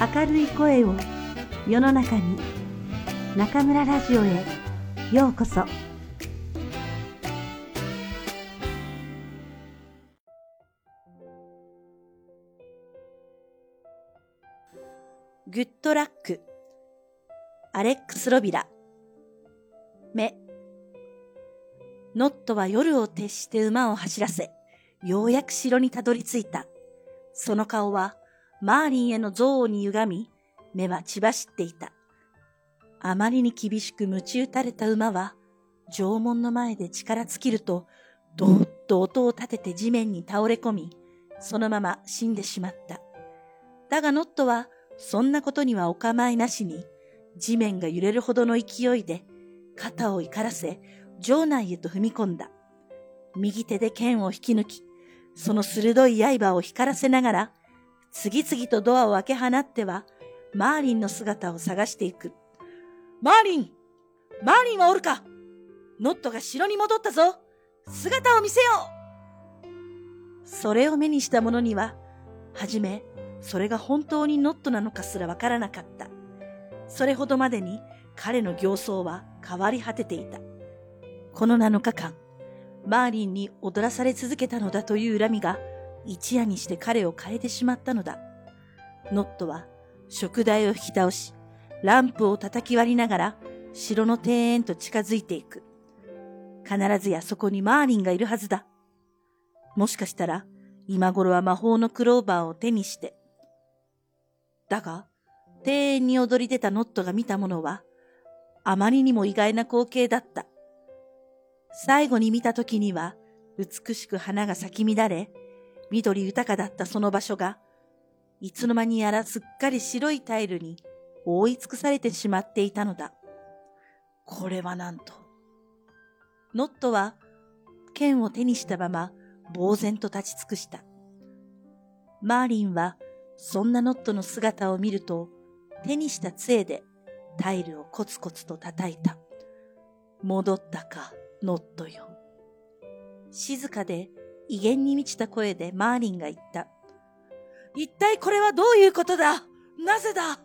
明るい声を世の中に中村ラジオへようこそ。グッドラック。アレックス・ロビラ。目。ノットは夜を徹して馬を走らせようやく城にたどり着いた。その顔はマーリンへの憎悪に歪み、目は血走っていた。あまりに厳しく鞭打たれた馬は、縄文の前で力尽きると、どーっと音を立てて地面に倒れ込み、そのまま死んでしまった。だがノットは、そんなことにはお構いなしに、地面が揺れるほどの勢いで、肩を怒らせ、城内へと踏み込んだ。右手で剣を引き抜き、その鋭い刃を光らせながら、次々とドアを開け放っては、マーリンの姿を探していく。マーリンマーリンはおるかノットが城に戻ったぞ姿を見せようそれを目にした者には、はじめ、それが本当にノットなのかすらわからなかった。それほどまでに彼の形相は変わり果てていた。この7日間、マーリンに踊らされ続けたのだという恨みが一夜にして彼を変えてしまったのだ。ノットは食台を引き倒し、ランプを叩き割りながら城の庭園と近づいていく。必ずやそこにマーリンがいるはずだ。もしかしたら今頃は魔法のクローバーを手にして。だが、庭園に踊り出たノットが見たものは、あまりにも意外な光景だった。最後に見た時には、美しく花が咲き乱れ、緑豊かだったその場所が、いつの間にやらすっかり白いタイルに覆い尽くされてしまっていたのだ。これはなんと。ノットは剣を手にしたまま呆然と立ち尽くした。マーリンはそんなノットの姿を見ると手にした杖でタイルをコツコツと叩いた。戻ったか、ノットよ。静かで威厳に満ちた声でマーリンが言った。一体これはどういうことだ？なぜだ？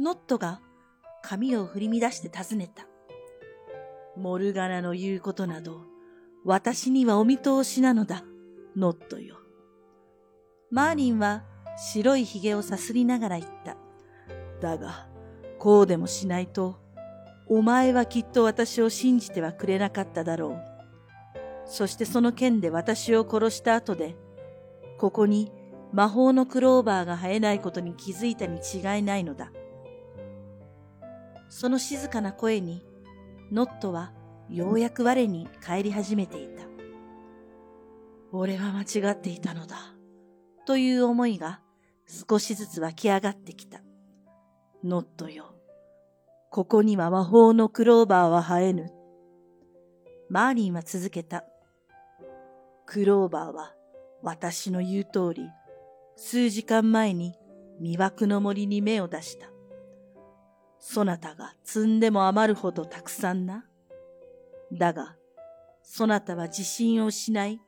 ノットが髪を振り乱して尋ねた。モルガナの言うことなど、私にはお見通しなのだ、ノットよ。マーリンは白い髭をさすりながら言った。だが、こうでもしないと、お前はきっと私を信じてはくれなかっただろう。そしてその剣で私を殺した後で、ここに魔法のクローバーが生えないことに気づいたに違いないのだ。その静かな声に、ノットはようやく我に帰り始めていた。俺は間違っていたのだ。という思いが少しずつ湧き上がってきた。ノットよ。ここには魔法のクローバーは生えぬ。マーリンは続けた。クローバーは私の言う通り、数時間前に魅惑の森に目を出した。そなたが積んでも余るほどたくさんな。だが、そなたは自信を失い、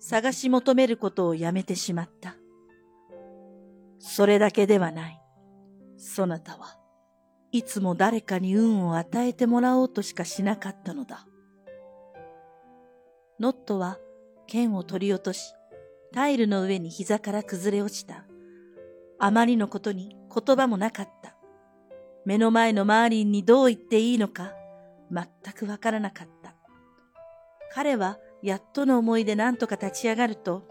探し求めることをやめてしまった。それだけではない。そなたはいつも誰かに運を与えてもらおうとしかしなかったのだ。ノットは剣を取り落とし、タイルの上に膝から崩れ落ちた。あまりのことに言葉もなかった。目の前のマーリンにどう言っていいのか、全くわからなかった。彼はやっとの思いで何とか立ち上がると、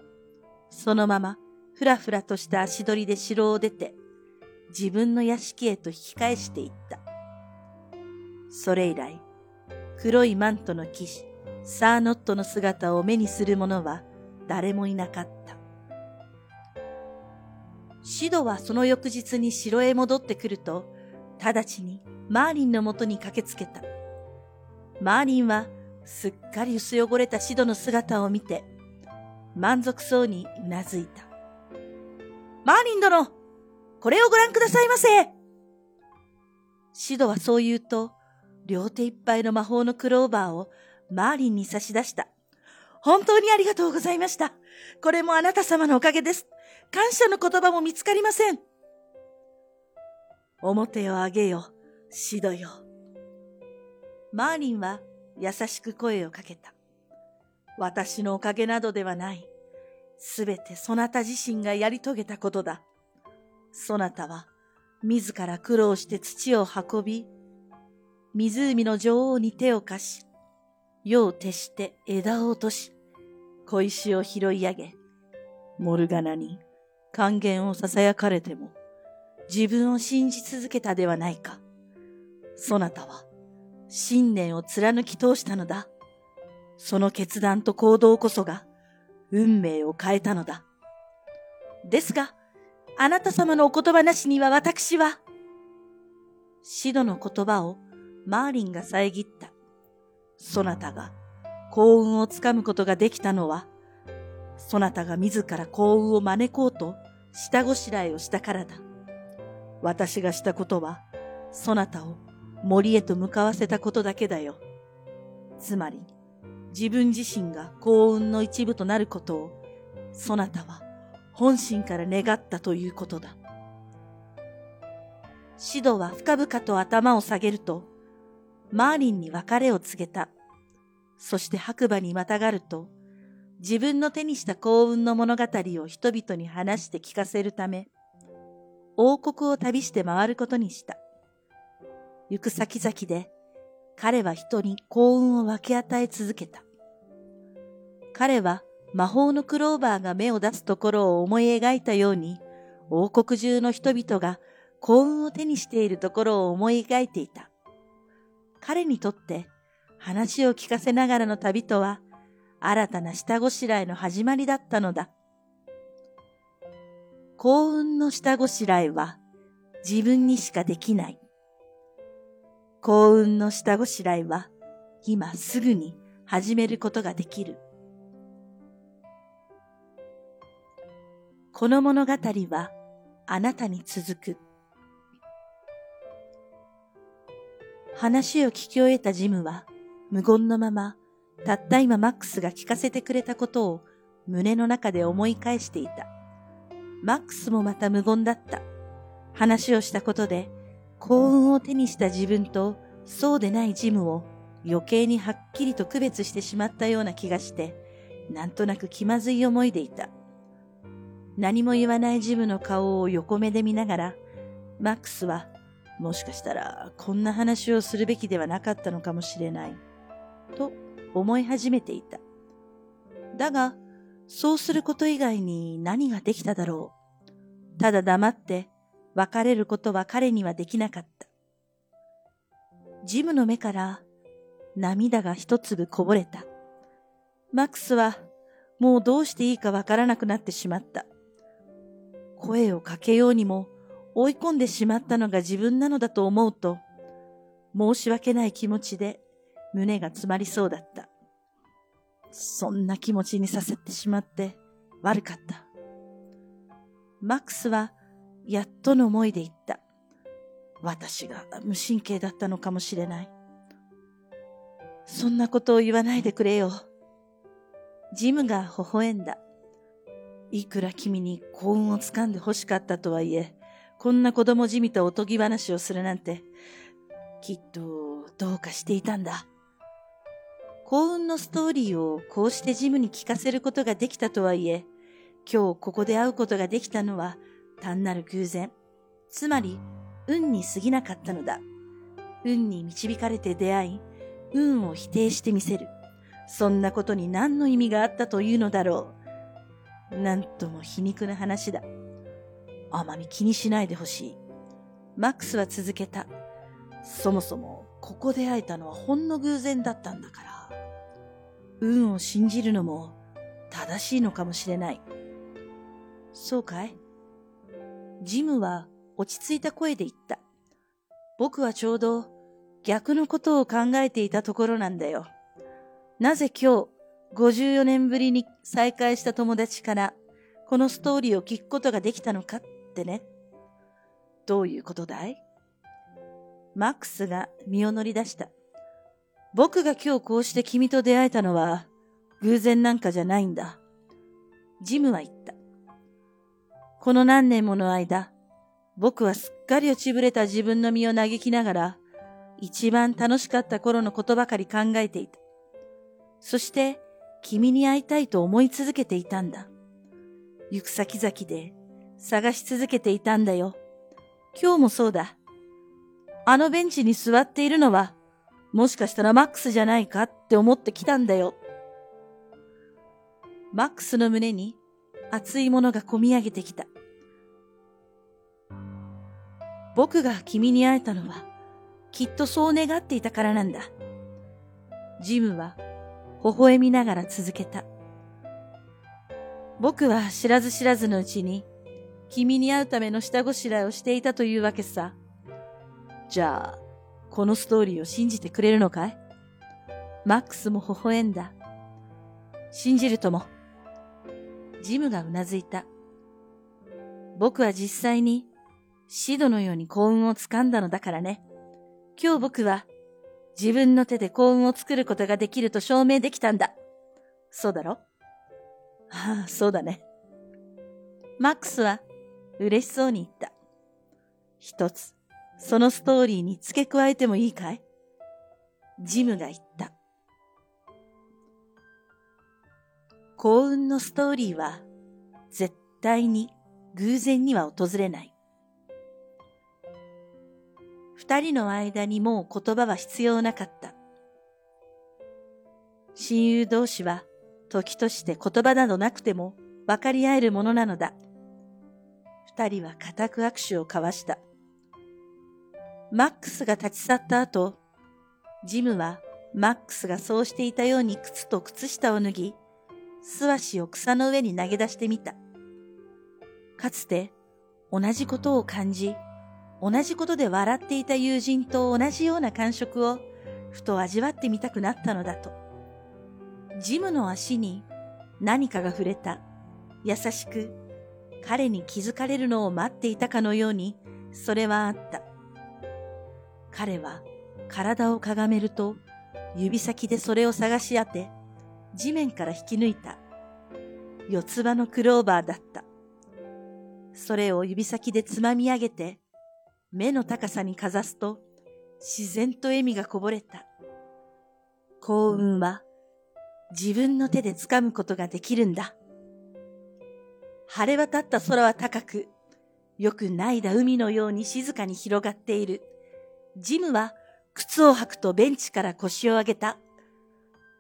そのままふらふらとした足取りで城を出て、自分の屋敷へと引き返していった。それ以来、黒いマントの騎士、サーノットの姿を目にする者は誰もいなかった。シドはその翌日に城へ戻ってくると、直ちにマーリンのもとに駆けつけた。マーリンはすっかり薄汚れたシドの姿を見て、満足そうにうなずいた。マーリン殿これをご覧くださいませシドはそう言うと、両手いっぱいの魔法のクローバーをマーリンに差し出した。本当にありがとうございました。これもあなた様のおかげです。感謝の言葉も見つかりません。表を上げよ、シドよ。マーリンは優しく声をかけた。私のおかげなどではない。すべてそなた自身がやり遂げたことだ。そなたは自ら苦労して土を運び、湖の女王に手を貸し、夜を徹して枝を落とし、小石を拾い上げ、モルガナに還元を囁かれても、自分を信じ続けたではないか。そなたは、信念を貫き通したのだ。その決断と行動こそが、運命を変えたのだ。ですが、あなた様のお言葉なしには私は、シドの言葉をマーリンが遮った。そなたが幸運をつかむことができたのは、そなたが自ら幸運を招こうと下ごしらえをしたからだ。私がしたことは、そなたを森へと向かわせたことだけだよ。つまり、自分自身が幸運の一部となることを、そなたは本心から願ったということだ。シドは深々と頭を下げると、マーリンに別れを告げた。そして白馬にまたがると、自分の手にした幸運の物語を人々に話して聞かせるため、王国を旅して回ることにした。行く先々で、彼は人に幸運を分け与え続けた。彼は魔法のクローバーが芽を出すところを思い描いたように、王国中の人々が幸運を手にしているところを思い描いていた。彼にとって話を聞かせながらの旅とは、新たな下ごしらえの始まりだったのだ。幸運の下ごしらえは自分にしかできない。幸運の下ごしらえは今すぐに始めることができる。この物語はあなたに続く。話を聞き終えたジムは無言のままたった今マックスが聞かせてくれたことを胸の中で思い返していた。マックスもまた無言だった。話をしたことで幸運を手にした自分とそうでないジムを余計にはっきりと区別してしまったような気がして、なんとなく気まずい思いでいた。何も言わないジムの顔を横目で見ながら、マックスは、もしかしたらこんな話をするべきではなかったのかもしれない、と思い始めていた。だが、そうすること以外に何ができただろう。ただ黙って別れることは彼にはできなかった。ジムの目から涙が一粒こぼれた。マックスはもうどうしていいかわからなくなってしまった。声をかけようにも追い込んでしまったのが自分なのだと思うと、申し訳ない気持ちで胸が詰まりそうだった。そんな気持ちにさせてしまって悪かった。マックスはやっとの思いで言った。私が無神経だったのかもしれない。そんなことを言わないでくれよ。ジムが微笑んだ。いくら君に幸運をつかんで欲しかったとはいえ、こんな子供じみたおとぎ話をするなんて、きっとどうかしていたんだ。幸運のストーリーをこうしてジムに聞かせることができたとはいえ、今日ここで会うことができたのは単なる偶然。つまり、運に過ぎなかったのだ。運に導かれて出会い、運を否定してみせる。そんなことに何の意味があったというのだろう。なんとも皮肉な話だ。あまり気にしないでほしい。マックスは続けた。そもそも、ここで会えたのはほんの偶然だったんだから。運を信じるのも正しいのかもしれない。そうかい？ジムは落ち着いた声で言った。僕はちょうど逆のことを考えていたところなんだよ。なぜ今日54年ぶりに再会した友達からこのストーリーを聞くことができたのかっってね。どういうことだい？マックスが身を乗り出した。僕が今日こうして君と出会えたのは偶然なんかじゃないんだ。ジムは言った。この何年もの間、僕はすっかり落ちぶれた自分の身を嘆きながら、一番楽しかった頃のことばかり考えていた。そして、君に会いたいと思い続けていたんだ。行く先々で探し続けていたんだよ。今日もそうだ。あのベンチに座っているのは、もしかしたらマックスじゃないかって思ってきたんだよ。マックスの胸に熱いものがこみ上げてきた。僕が君に会えたのは、きっとそう願っていたからなんだ。ジムは微笑みながら続けた。僕は知らず知らずのうちに、君に会うための下ごしらえをしていたというわけさ。じゃあ、このストーリーを信じてくれるのかい？マックスも微笑んだ。信じるとも。ジムがうなずいた。僕は実際にシドのように幸運をつかんだのだからね。今日僕は自分の手で幸運を作ることができると証明できたんだ。そうだろ？ああ、そうだね。マックスは嬉しそうに言った。一つ、そのストーリーに付け加えてもいいかい？ジムが言った。幸運のストーリーは絶対に偶然には訪れない。二人の間にもう言葉は必要なかった。親友同士は時として言葉などなくても分かり合えるものなのだ。二人は固く握手を交わした。マックスが立ち去った後、ジムはマックスがそうしていたように靴と靴下を脱ぎ、素足を草の上に投げ出してみた。かつて同じことを感じ、同じことで笑っていた友人と同じような感触をふと味わってみたくなったのだと。ジムの足に何かが触れた。優しく彼に気づかれるのを待っていたかのようにそれはあった。彼は体をかがめると指先でそれを探し当て地面から引き抜いた。四つ葉のクローバーだった。それを指先でつまみ上げて目の高さにかざすと自然と笑みがこぼれた。幸運は自分の手で掴むことができるんだ。晴れ渡った空は高く、よくないだ海のように静かに広がっている。ジムは靴を履くとベンチから腰を上げた。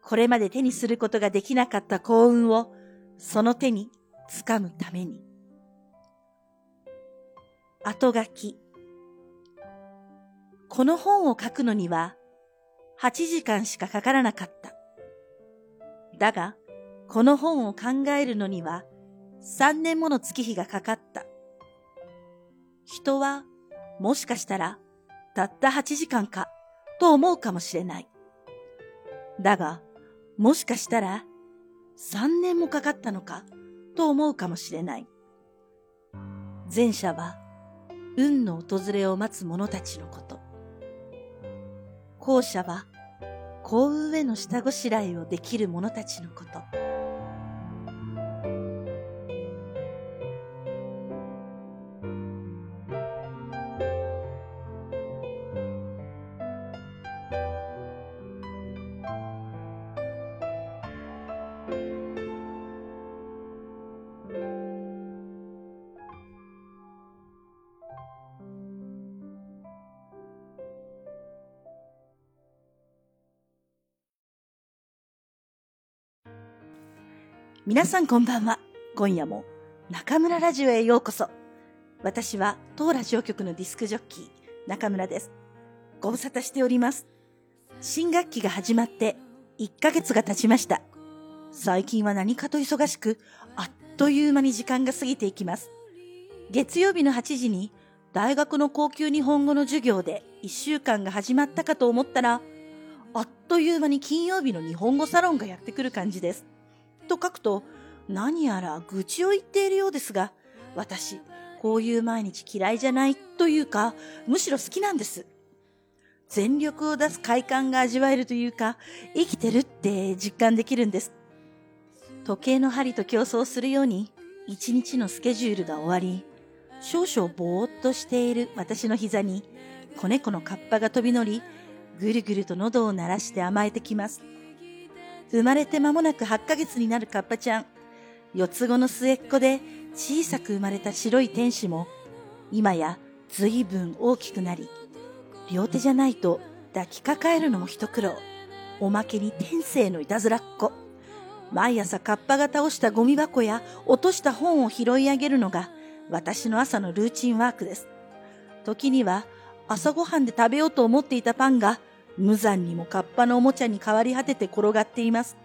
これまで手にすることができなかった幸運をその手に掴むために。後書き。この本を書くのには8時間しかかからなかった。だが、この本を考えるのには3年もの月日がかかった。人はもしかしたらたった8時間かと思うかもしれない。だが、もしかしたら3年もかかったのかと思うかもしれない。前者は運の訪れを待つ者たちのこと。後者は幸運への下ごしらえをできる者たちのこと。皆さんこんばんは。今夜も中村ラジオへようこそ。私は当ラジオ局のディスクジョッキー、中村です。ご無沙汰しております。新学期が始まって1ヶ月が経ちました。最近は何かと忙しく、あっという間に時間が過ぎていきます。月曜日の8時に大学の高級日本語の授業で1週間が始まったかと思ったら、あっという間に金曜日の日本語サロンがやってくる感じです。と書くと何やら愚痴を言っているようですが、私、こういう毎日嫌いじゃないというか、むしろ好きなんです。全力を出す快感が味わえるというか、生きてるって実感できるんです。時計の針と競争するように、一日のスケジュールが終わり、少々ぼーっとしている私の膝に子猫のカッパが飛び乗り、ぐるぐると喉を鳴らして甘えてきます。生まれて間もなく8ヶ月になるカッパちゃん。四つ子の末っ子で小さく生まれた白い天使も、今や随分大きくなり、両手じゃないと抱きかかえるのも一苦労。おまけに天性のいたずらっ子。毎朝カッパが倒したゴミ箱や落とした本を拾い上げるのが私の朝のルーチンワークです。時には朝ごはんで食べようと思っていたパンが無残にもカッパのおもちゃに変わり果てて転がっています。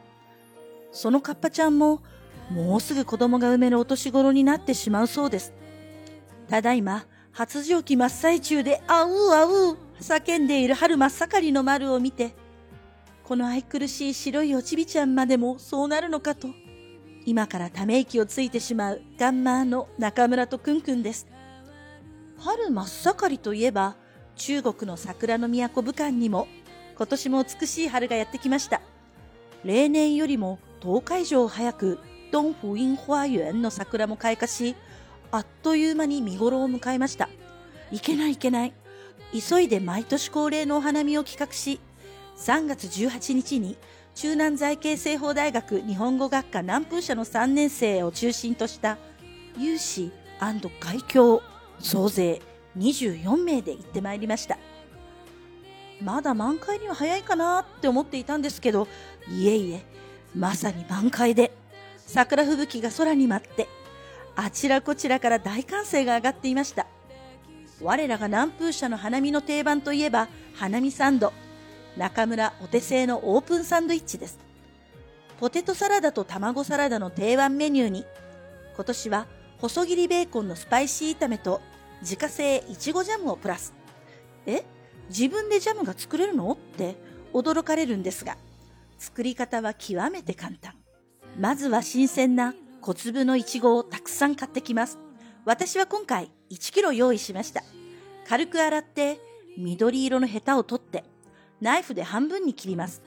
そのカッパちゃんももうすぐ子供が産めるお年頃になってしまうそうです。ただいま発情期真っ最中であうあう叫んでいる春真っ盛りの丸を見てこの愛くるしい白いおちびちゃんまでもそうなるのかと、今からため息をついてしまうガンマーの中村とくんくんです。春真っ盛りといえば、中国の桜の都武漢にも、今年も美しい春がやってきました。例年よりも10日以上早く、ドンフイン花園の桜も開花し、あっという間に見頃を迎えました。いけないいけない。急いで毎年恒例のお花見を企画し、3月18日に中南財系西方大学日本語学科南風社の3年生を中心とした有志外教総勢24名で行ってまいりました。まだ満開には早いかなって思っていたんですけど、いえいえ、まさに満開で、桜吹雪が空に舞って、あちらこちらから大歓声が上がっていました。我らが南風社の花見の定番といえば、花見サンド。中村お手製のオープンサンドイッチです。ポテトサラダと卵サラダの定番メニューに、今年は細切りベーコンのスパイシー炒めと自家製いちごジャムをプラス。え？自分でジャムが作れるの？って驚かれるんですが、作り方は極めて簡単。まずは新鮮な小粒のいちごをたくさん買ってきます。私は今回1キロ用意しました。軽く洗って緑色のヘタを取ってナイフで半分に切ります。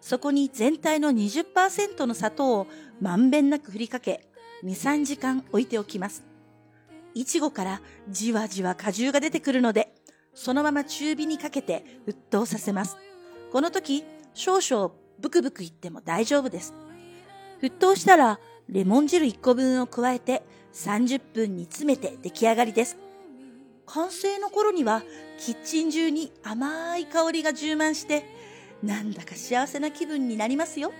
そこに全体の20%の砂糖をまんべんなく振りかけ、2、3時間置いておきます。いちごからじわじわ果汁が出てくるので、そのまま中火にかけて沸騰させます。この時、少々ブクブクいっても大丈夫です。沸騰したら、レモン汁1個分を加えて30分煮詰めて出来上がりです。完成の頃にはキッチン中に甘い香りが充満して、なんだか幸せな気分になりますよ。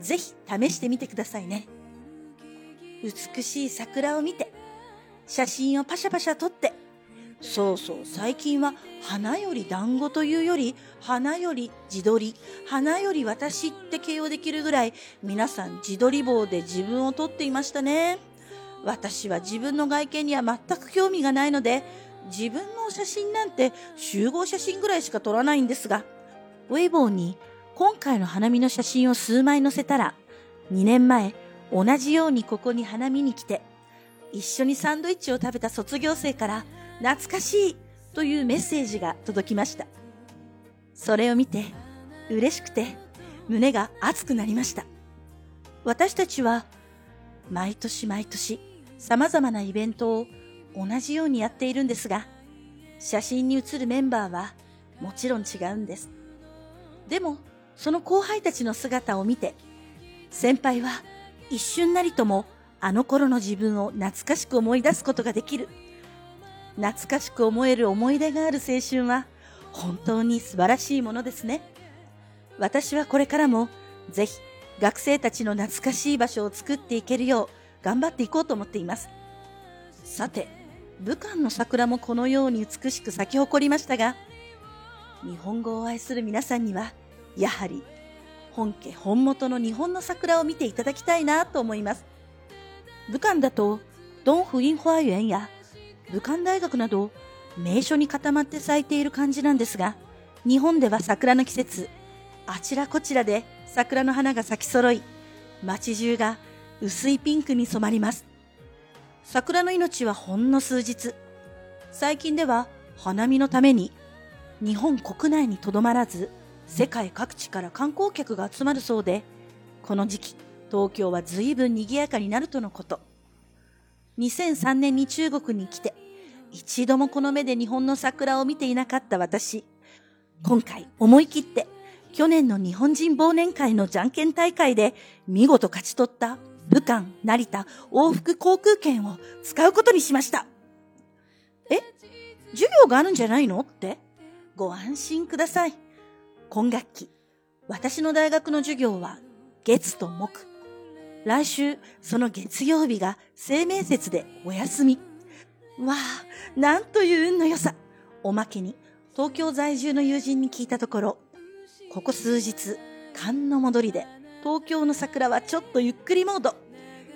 ぜひ試してみてくださいね。美しい桜を見て、写真をパシャパシャ撮って、そうそう、最近は花より団子というより、花より自撮り、花より私って形容できるぐらい、皆さん自撮り棒で自分を撮っていましたね。私は自分の外見には全く興味がないので、自分の写真なんて集合写真ぐらいしか撮らないんですが、ウェイボーに今回の花見の写真を数枚載せたら、2年前同じようにここに花見に来て、一緒にサンドイッチを食べた卒業生から懐かしいというメッセージが届きました。それを見て嬉しくて胸が熱くなりました。私たちは毎年毎年様々なイベントを同じようにやっているんですが、写真に写るメンバーはもちろん違うんです。でも、その後輩たちの姿を見て、先輩は一瞬なりともあの頃の自分を懐かしく思い出すことができる。懐かしく思える思い出がある青春は本当に素晴らしいものですね。私はこれからもぜひ学生たちの懐かしい場所を作っていけるよう頑張っていこうと思っています。さて、武漢の桜もこのように美しく咲き誇りましたが、日本語を愛する皆さんには、やはり本家本元の日本の桜を見ていただきたいなと思います。武漢だと、ドン・フインホア園や武漢大学など名所に固まって咲いている感じなんですが、日本では桜の季節、あちらこちらで桜の花が咲き揃い、街中が薄いピンクに染まります。桜の命はほんの数日。最近では花見のために日本国内にとどまらず世界各地から観光客が集まるそうで、この時期東京は随分賑やかになるとのこと。2003年に中国に来て、一度もこの目で日本の桜を見ていなかった私。今回思い切って去年の日本人忘年会のじゃんけん大会で見事勝ち取った武漢、成田、往復航空券を使うことにしました。え？授業があるんじゃないの？って？ご安心ください。今学期、私の大学の授業は月と木。来週、その月曜日が生命節でお休み。わあ、なんという運の良さ。おまけに、東京在住の友人に聞いたところ、ここ数日、寒の戻りで、東京の桜はちょっとゆっくりモード。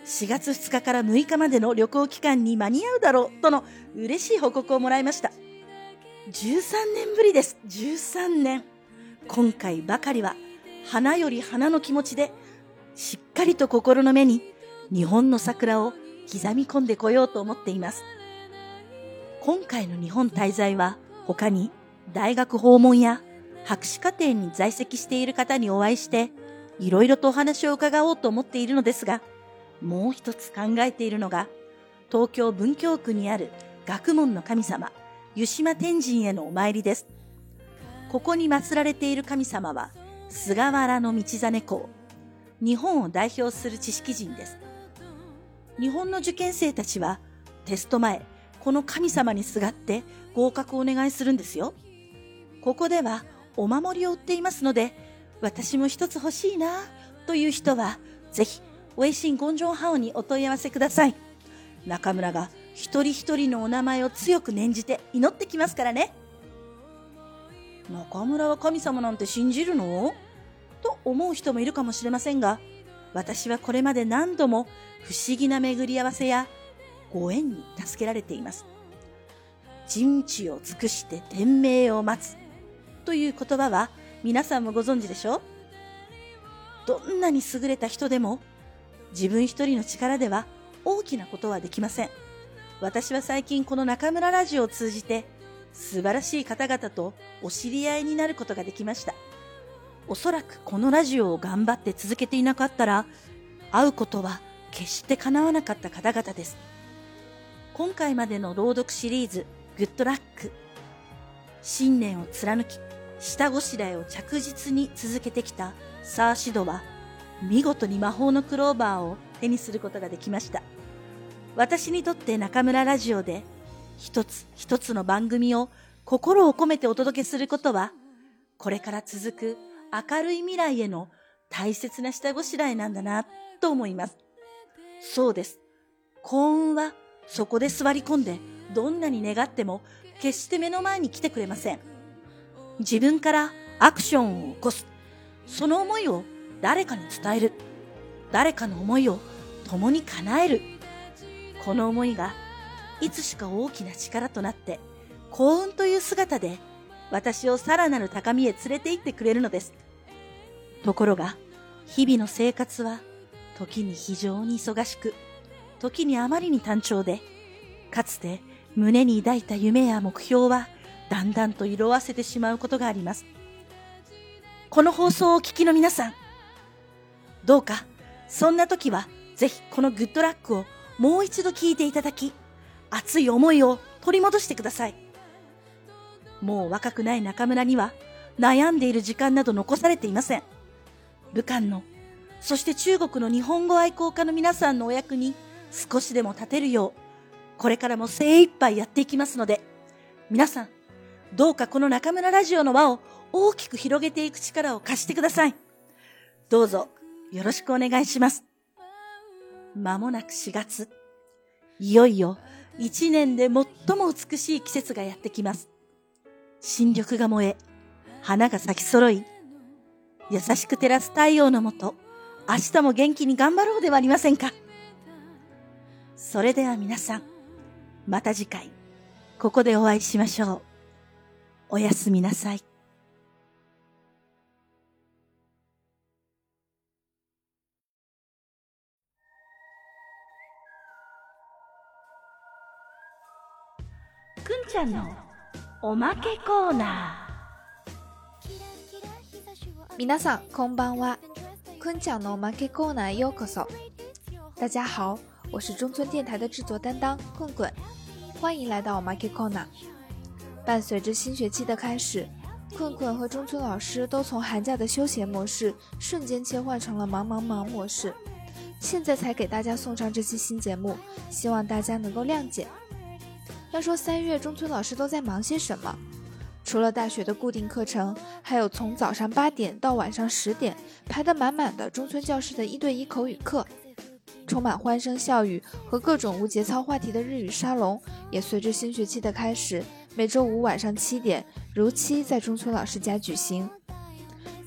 4月2日から6日までの旅行期間に間に合うだろうとの嬉しい報告をもらいました。13年ぶりです。13年。今回ばかりは、花より花の気持ちで、しっかりと心の目に日本の桜を刻み込んでこようと思っています。今回の日本滞在は他に大学訪問や博士課程に在籍している方にお会いしていろいろとお話を伺おうと思っているのですが、もう一つ考えているのが東京文京区にある学問の神様湯島天神へのお参りです。ここに祀られている神様は、菅原道真公。日本を代表する知識人です。日本の受験生たちは、テスト前、この神様にすがって合格をお願いするんですよ。ここではお守りを売っていますので、私も一つ欲しいなという人は、ぜひ、ウェイシン・ゴンジョンハオにお問い合わせください。中村が一人一人のお名前を強く念じて祈ってきますからね。中村は神様なんて信じるの？と思う人もいるかもしれませんが、私はこれまで何度も不思議な巡り合わせやご縁に助けられています。人知を尽くして天命を待つという言葉は皆さんもご存知でしょう？どんなに優れた人でも自分一人の力では大きなことはできません。私は最近この中村ラジオを通じて素晴らしい方々とお知り合いになることができました。おそらくこのラジオを頑張って続けていなかったら会うことは決して叶わなかった方々です。今回までの朗読シリーズグッドラック信念を貫き下ごしらえを着実に続けてきたサーシドは見事に魔法のクローバーを手にすることができました。私にとって中村ラジオで一つ一つの番組を心を込めてお届けすることは、これから続く明るい未来への大切な下ごしらえなんだなと思います。そうです。幸運はそこで座り込んでどんなに願っても決して目の前に来てくれません。自分からアクションを起こす。その思いを誰かに伝える。誰かの思いを共に叶える。この思いがいつしか大きな力となって幸運という姿で私をさらなる高みへ連れて行ってくれるのです。ところが日々の生活は時に非常に忙しく時にあまりに単調でかつて胸に抱いた夢や目標はだんだんと色あせてしまうことがあります。この放送をお聞きの皆さん、どうかそんな時はぜひこのグッドラックをもう一度聞いていただき、熱い思いを取り戻してください。もう若くない中村には悩んでいる時間など残されていません。武漢の、そして中国の日本語愛好家の皆さんのお役に少しでも立てるよう、これからも精一杯やっていきますので、皆さん、どうかこの中村ラジオの輪を大きく広げていく力を貸してください。どうぞよろしくお願いします。まもなく4月。いよいよ一年で最も美しい季節がやってきます。新緑が燃え、花が咲き揃い、優しく照らす太陽のもと、明日も元気に頑張ろうではありませんか。それでは皆さん、また次回、ここでお会いしましょう。おやすみなさい。くんちゃんのおまけコーナー皆さんこんばんはくんちゃんのおまけコーナーへようこそ大家好 我是中村电台的制作担当棍棍，欢迎来到 Market Corner。伴随着新学期的开始，棍棍和中村老师都从寒假的休闲模式瞬间切换成了忙忙忙模式，现在才给大家送上这期新节目，希望大家能够谅解。 要说三月中村老师都在忙些什么？除了大学的固定课程，还有从早上八点到晚上十点排得满满的中村教室的一对一口语课。充满欢声笑语和各种无节操话题的日语沙龙，也随着新学期的开始，每周五晚上七点如期在中村老师家举行。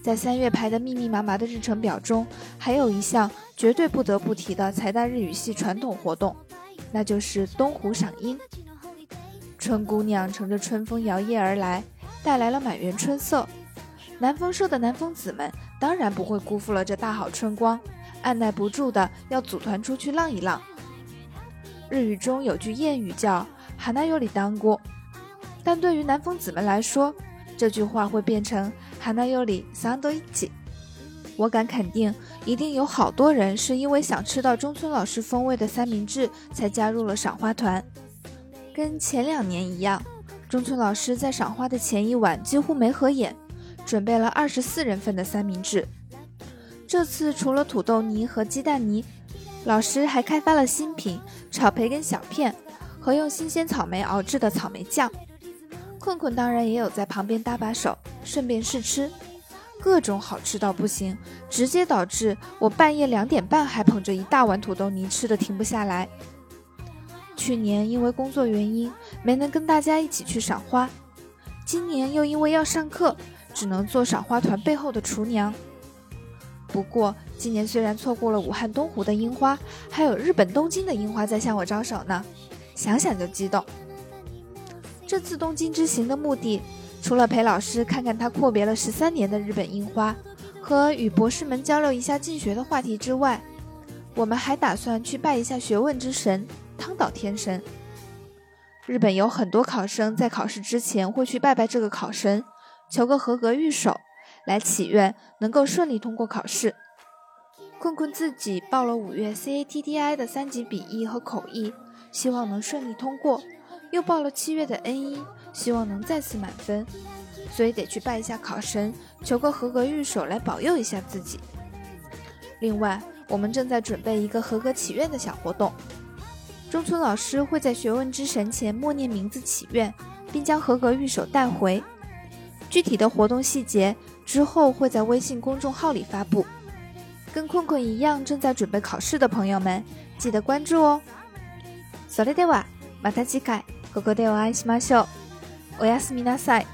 在三月排的密密麻麻的日程表中，还有一项绝对不得不提的财大日语系传统活动，那就是东湖赏樱。春姑娘乘着春风摇曳而来，带来了满园春色。南风社的南风子们当然不会辜负了这大好春光。按耐不住的要组团出去浪一浪。日语中有句谚语叫“哈那尤里当锅”，但对于南风子们来说，这句话会变成“哈那尤里桑多一起”。我敢肯定，一定有好多人是因为想吃到中村老师风味的三明治才加入了赏花团。跟前两年一样，中村老师在赏花的前一晚几乎没合眼，准备了二十四人份的三明治。这次除了土豆泥和鸡蛋泥，老师还开发了新品炒培根小片和用新鲜草莓熬制的草莓酱。困困当然也有在旁边搭把手，顺便试吃，各种好吃到不行，直接导致我半夜两点半还捧着一大碗土豆泥吃的停不下来。去年因为工作原因没能跟大家一起去赏花，今年又因为要上课，只能做赏花团背后的厨娘。不过，今年虽然错过了武汉东湖的樱花，还有日本东京的樱花在向我招手呢，想想就激动。这次东京之行的目的，除了陪老师看看他阔别了十三年的日本樱花，和与博士们交流一下进学的话题之外，我们还打算去拜一下学问之神汤岛天神。日本有很多考生在考试之前会去拜拜这个考神，求个合格御守。来祈愿能够顺利通过考试。困困自己报了五月 CATTI 的三级笔译和口译，希望能顺利通过；又报了七月的 N1，希望能再次满分。所以得去拜一下考神，求个合格御守来保佑一下自己。另外，我们正在准备一个合格祈愿的小活动。中村老师会在学问之神前默念名字祈愿，并将合格御守带回。具体的活动细节。之后会在微信公众号里发布。跟困困一样正在准备考试的朋友们，记得关注哦。それではまた次回ここでお会いしましょう。おやすみなさい。